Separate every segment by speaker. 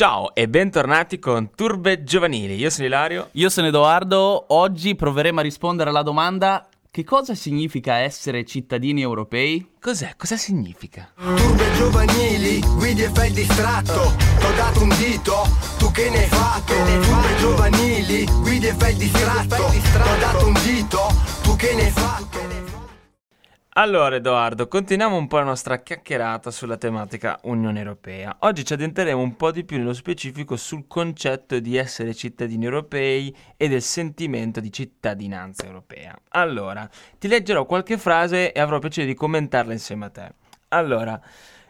Speaker 1: Ciao e bentornati con Turbe Giovanili. Io sono Ilario.
Speaker 2: Io sono Edoardo. Oggi proveremo a rispondere alla domanda che cosa significa essere cittadini europei?
Speaker 1: Cos'è? Cosa significa?
Speaker 3: Turbe giovanili, guidi e fai il distratto T'ho dato un dito, tu che ne hai fatto? Turbe giovanili, guidi e fai distratto T'ho dato un dito, tu che ne hai fatto?
Speaker 1: Allora Edoardo, continuiamo un po' la nostra chiacchierata sulla tematica Unione Europea. Oggi ci addentreremo un po' di più nello specifico sul concetto di essere cittadini europei e del sentimento di cittadinanza europea. Allora, ti leggerò qualche frase e avrò piacere di commentarla insieme a te. Allora,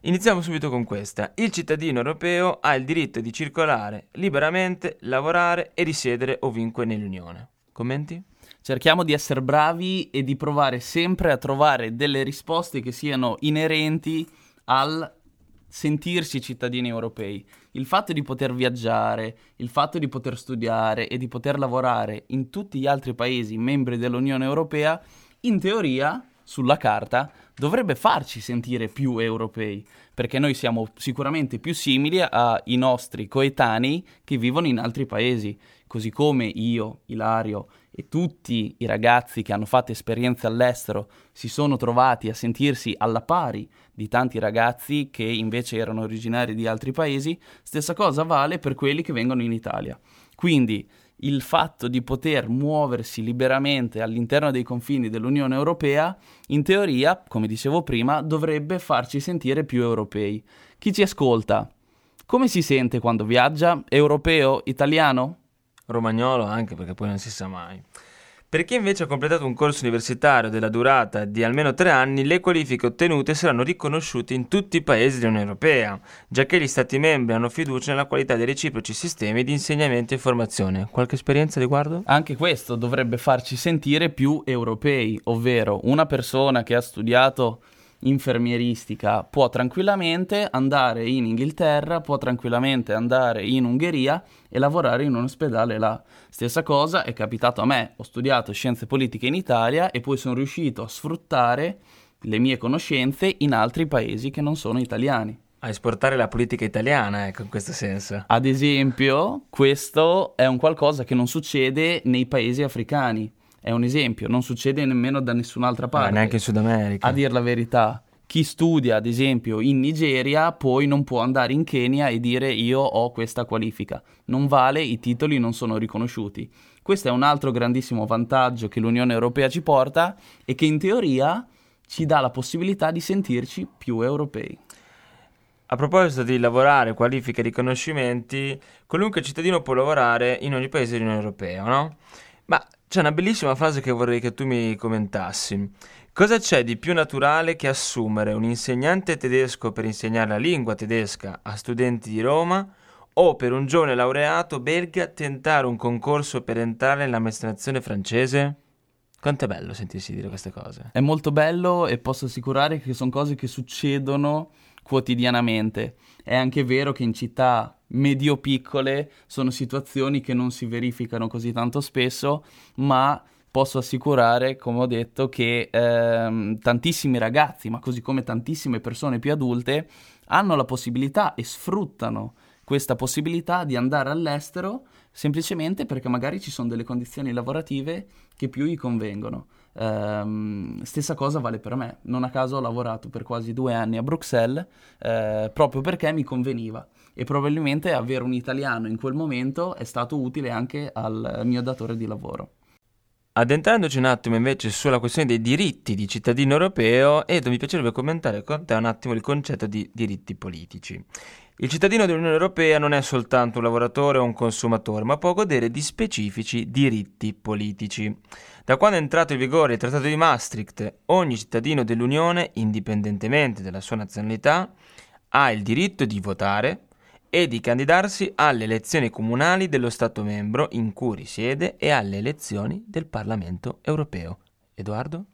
Speaker 1: iniziamo subito con questa. Il cittadino europeo ha il diritto di circolare liberamente, lavorare e risiedere ovunque nell'Unione. Commenti?
Speaker 2: Cerchiamo di essere bravi e di provare sempre a trovare delle risposte che siano inerenti al sentirsi cittadini europei. Il fatto di poter viaggiare, il fatto di poter studiare e di poter lavorare in tutti gli altri paesi membri dell'Unione Europea, in teoria, sulla carta, dovrebbe farci sentire più europei, perché noi siamo sicuramente più simili ai nostri coetanei che vivono in altri paesi, così come io, Ilario e tutti i ragazzi che hanno fatto esperienze all'estero si sono trovati a sentirsi alla pari di tanti ragazzi che invece erano originari di altri paesi, stessa cosa vale per quelli che vengono in Italia. Quindi il fatto di poter muoversi liberamente all'interno dei confini dell'Unione Europea, in teoria, come dicevo prima, dovrebbe farci sentire più europei. Chi ci ascolta? Come si sente quando viaggia? Europeo? Italiano?
Speaker 1: Romagnolo anche perché poi non si sa mai. Per chi invece ha completato un corso universitario della durata di almeno tre anni, le qualifiche ottenute saranno riconosciute in tutti i paesi dell'Unione Europea, giacché gli Stati membri hanno fiducia nella qualità dei reciproci sistemi di insegnamento e formazione. Qualche esperienza riguardo?
Speaker 2: Anche questo dovrebbe farci sentire più europei, ovvero una persona che ha studiato infermieristica può tranquillamente andare in Inghilterra, può tranquillamente andare in Ungheria e lavorare in un ospedale là. Stessa cosa è capitato a me, ho studiato scienze politiche in Italia e poi sono riuscito a sfruttare le mie conoscenze in altri paesi che non sono italiani.
Speaker 1: A esportare la politica italiana, ecco, in questo senso.
Speaker 2: Ad esempio, questo è un qualcosa che non succede nei paesi africani è un esempio, non succede nemmeno da nessun'altra parte.
Speaker 1: Ah, neanche in Sud America.
Speaker 2: A dir la verità. Chi studia, ad esempio, in Nigeria, poi non può andare in Kenya e dire io ho questa qualifica. Non vale, i titoli non sono riconosciuti. Questo è un altro grandissimo vantaggio che l'Unione Europea ci porta e che in teoria ci dà la possibilità di sentirci più europei.
Speaker 1: A proposito di lavorare, qualifiche e riconoscimenti, qualunque cittadino può lavorare in ogni paese dell'Unione Europea, no? Ma c'è una bellissima frase che vorrei che tu mi commentassi. Cosa c'è di più naturale che assumere un insegnante tedesco per insegnare la lingua tedesca a studenti di Roma o per un giovane laureato belga tentare un concorso per entrare nell'amministrazione francese? Quanto è bello sentirsi dire queste cose.
Speaker 2: È molto bello e posso assicurare che sono cose che succedono quotidianamente. È anche vero che in città medio-piccole sono situazioni che non si verificano così tanto spesso, ma posso assicurare, come ho detto, che ehm, tantissimi ragazzi, ma così come tantissime persone più adulte, hanno la possibilità e sfruttano questa possibilità di andare all'estero semplicemente perché magari ci sono delle condizioni lavorative che più gli convengono. Ehm, stessa cosa vale per me, non a caso ho lavorato per quasi due anni a Bruxelles eh, proprio perché mi conveniva e probabilmente avere un italiano in quel momento è stato utile anche al mio datore di lavoro.
Speaker 1: Addentrandoci un attimo invece sulla questione dei diritti di cittadino europeo, Edo mi piacerebbe commentare con te un attimo il concetto di diritti politici. Il cittadino dell'Unione Europea non è soltanto un lavoratore o un consumatore, ma può godere di specifici diritti politici. Da quando è entrato in vigore il Trattato di Maastricht, ogni cittadino dell'Unione, indipendentemente dalla sua nazionalità, ha il diritto di votare, e di candidarsi alle elezioni comunali dello Stato membro in cui risiede e alle elezioni del Parlamento europeo. Edoardo?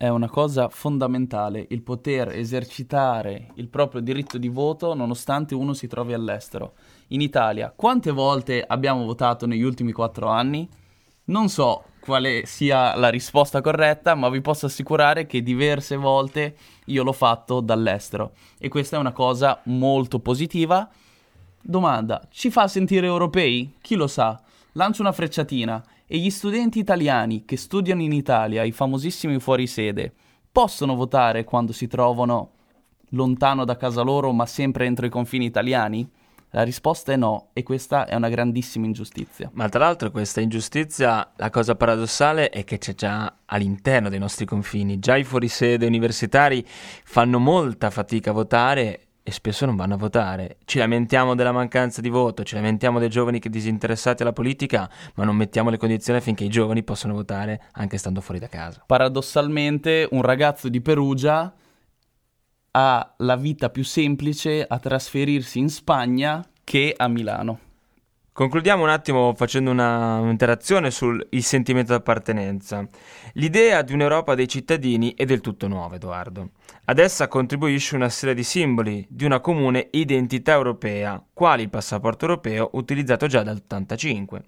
Speaker 2: È una cosa fondamentale il poter esercitare il proprio diritto di voto nonostante uno si trovi all'estero. In Italia, quante volte abbiamo votato negli ultimi quattro anni? Non so quale sia la risposta corretta, ma vi posso assicurare che diverse volte io l'ho fatto dall'estero e questa è una cosa molto positiva Domanda, ci fa sentire europei? Chi lo sa? Lancio una frecciatina. E gli studenti italiani che studiano in Italia, i famosissimi fuorisede, possono votare quando si trovano lontano da casa loro ma sempre entro i confini italiani? La risposta è no e questa è una grandissima ingiustizia.
Speaker 1: Ma tra l'altro questa ingiustizia, la cosa paradossale è che c'è già all'interno dei nostri confini. Già i fuorisede universitari fanno molta fatica a votare e spesso non vanno a votare. Ci lamentiamo della mancanza di voto, ci lamentiamo dei giovani che disinteressati alla politica, ma non mettiamo le condizioni affinché i giovani possano votare anche stando fuori da casa.
Speaker 2: Paradossalmente un ragazzo di Perugia ha la vita più semplice a trasferirsi in Spagna che a Milano.
Speaker 1: Concludiamo un attimo facendo un'interazione sul sentimento d'appartenenza. L'idea di un'Europa dei cittadini è del tutto nuova, Edoardo. Ad essa contribuisce una serie di simboli di una comune identità europea, quali il passaporto europeo utilizzato già dal 1985.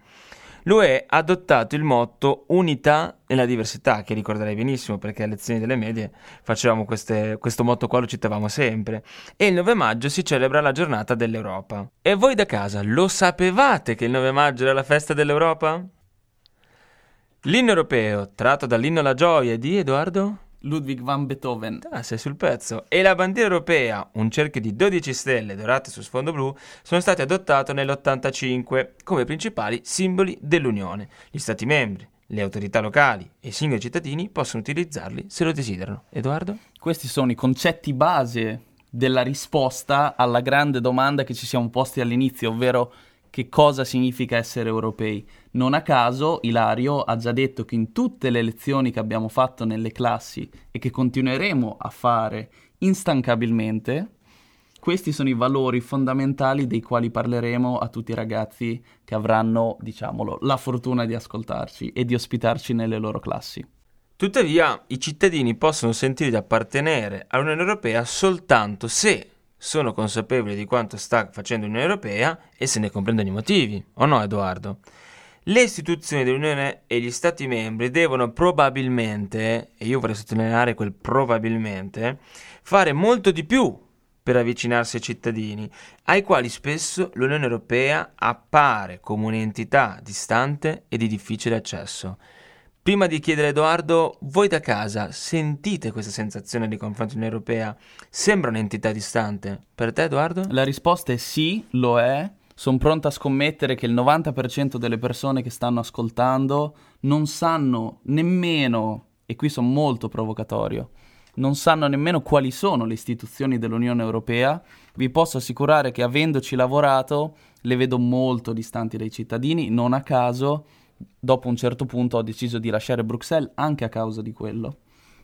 Speaker 1: L'UE ha adottato il motto unità nella diversità, che ricorderei benissimo perché alle lezioni delle medie facevamo queste, questo motto qua, lo citavamo sempre. E il 9 maggio si celebra la giornata dell'Europa. E voi da casa lo sapevate che il 9 maggio era la festa dell'Europa? L'inno europeo, tratto dall'inno alla gioia di Edoardo?
Speaker 2: Ludwig van Beethoven.
Speaker 1: Ah, sei sul pezzo. E la bandiera europea, un cerchio di 12 stelle dorate su sfondo blu, sono state adottate nell'85 come principali simboli dell'Unione. Gli Stati membri, le autorità locali e i singoli cittadini possono utilizzarli se lo desiderano. Edoardo?
Speaker 2: Questi sono i concetti base della risposta alla grande domanda che ci siamo posti all'inizio, ovvero che cosa significa essere europei. Non a caso Ilario ha già detto che in tutte le lezioni che abbiamo fatto nelle classi e che continueremo a fare instancabilmente, questi sono i valori fondamentali dei quali parleremo a tutti i ragazzi che avranno, diciamolo, la fortuna di ascoltarci e di ospitarci nelle loro classi.
Speaker 1: Tuttavia, i cittadini possono sentire di appartenere all'Unione Europea soltanto se sono consapevoli di quanto sta facendo l'Unione Europea e se ne comprendono i motivi, o no Edoardo? Le istituzioni dell'Unione e gli Stati membri devono probabilmente, e io vorrei sottolineare quel probabilmente, fare molto di più per avvicinarsi ai cittadini, ai quali spesso l'Unione Europea appare come un'entità distante e di difficile accesso. Prima di chiedere Edoardo, voi da casa sentite questa sensazione di confronto in europea? Sembra un'entità distante. Per te, Edoardo?
Speaker 2: La risposta è sì, lo è. Sono pronto a scommettere che il 90% delle persone che stanno ascoltando non sanno nemmeno, e qui sono molto provocatorio, non sanno nemmeno quali sono le istituzioni dell'Unione Europea. Vi posso assicurare che avendoci lavorato le vedo molto distanti dai cittadini, non a caso dopo un certo punto ho deciso di lasciare Bruxelles anche a causa di quello.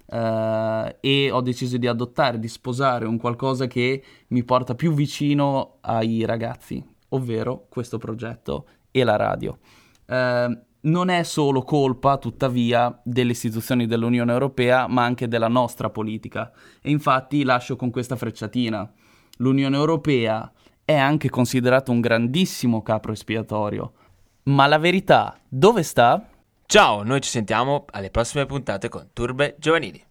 Speaker 2: Uh, e ho deciso di adottare, di sposare un qualcosa che mi porta più vicino ai ragazzi, ovvero questo progetto e la radio. Uh, non è solo colpa, tuttavia, delle istituzioni dell'Unione Europea, ma anche della nostra politica. E infatti lascio con questa frecciatina. L'Unione Europea è anche considerata un grandissimo capro espiatorio ma la verità dove sta?
Speaker 1: Ciao, noi ci sentiamo alle prossime puntate con Turbe Giovanili.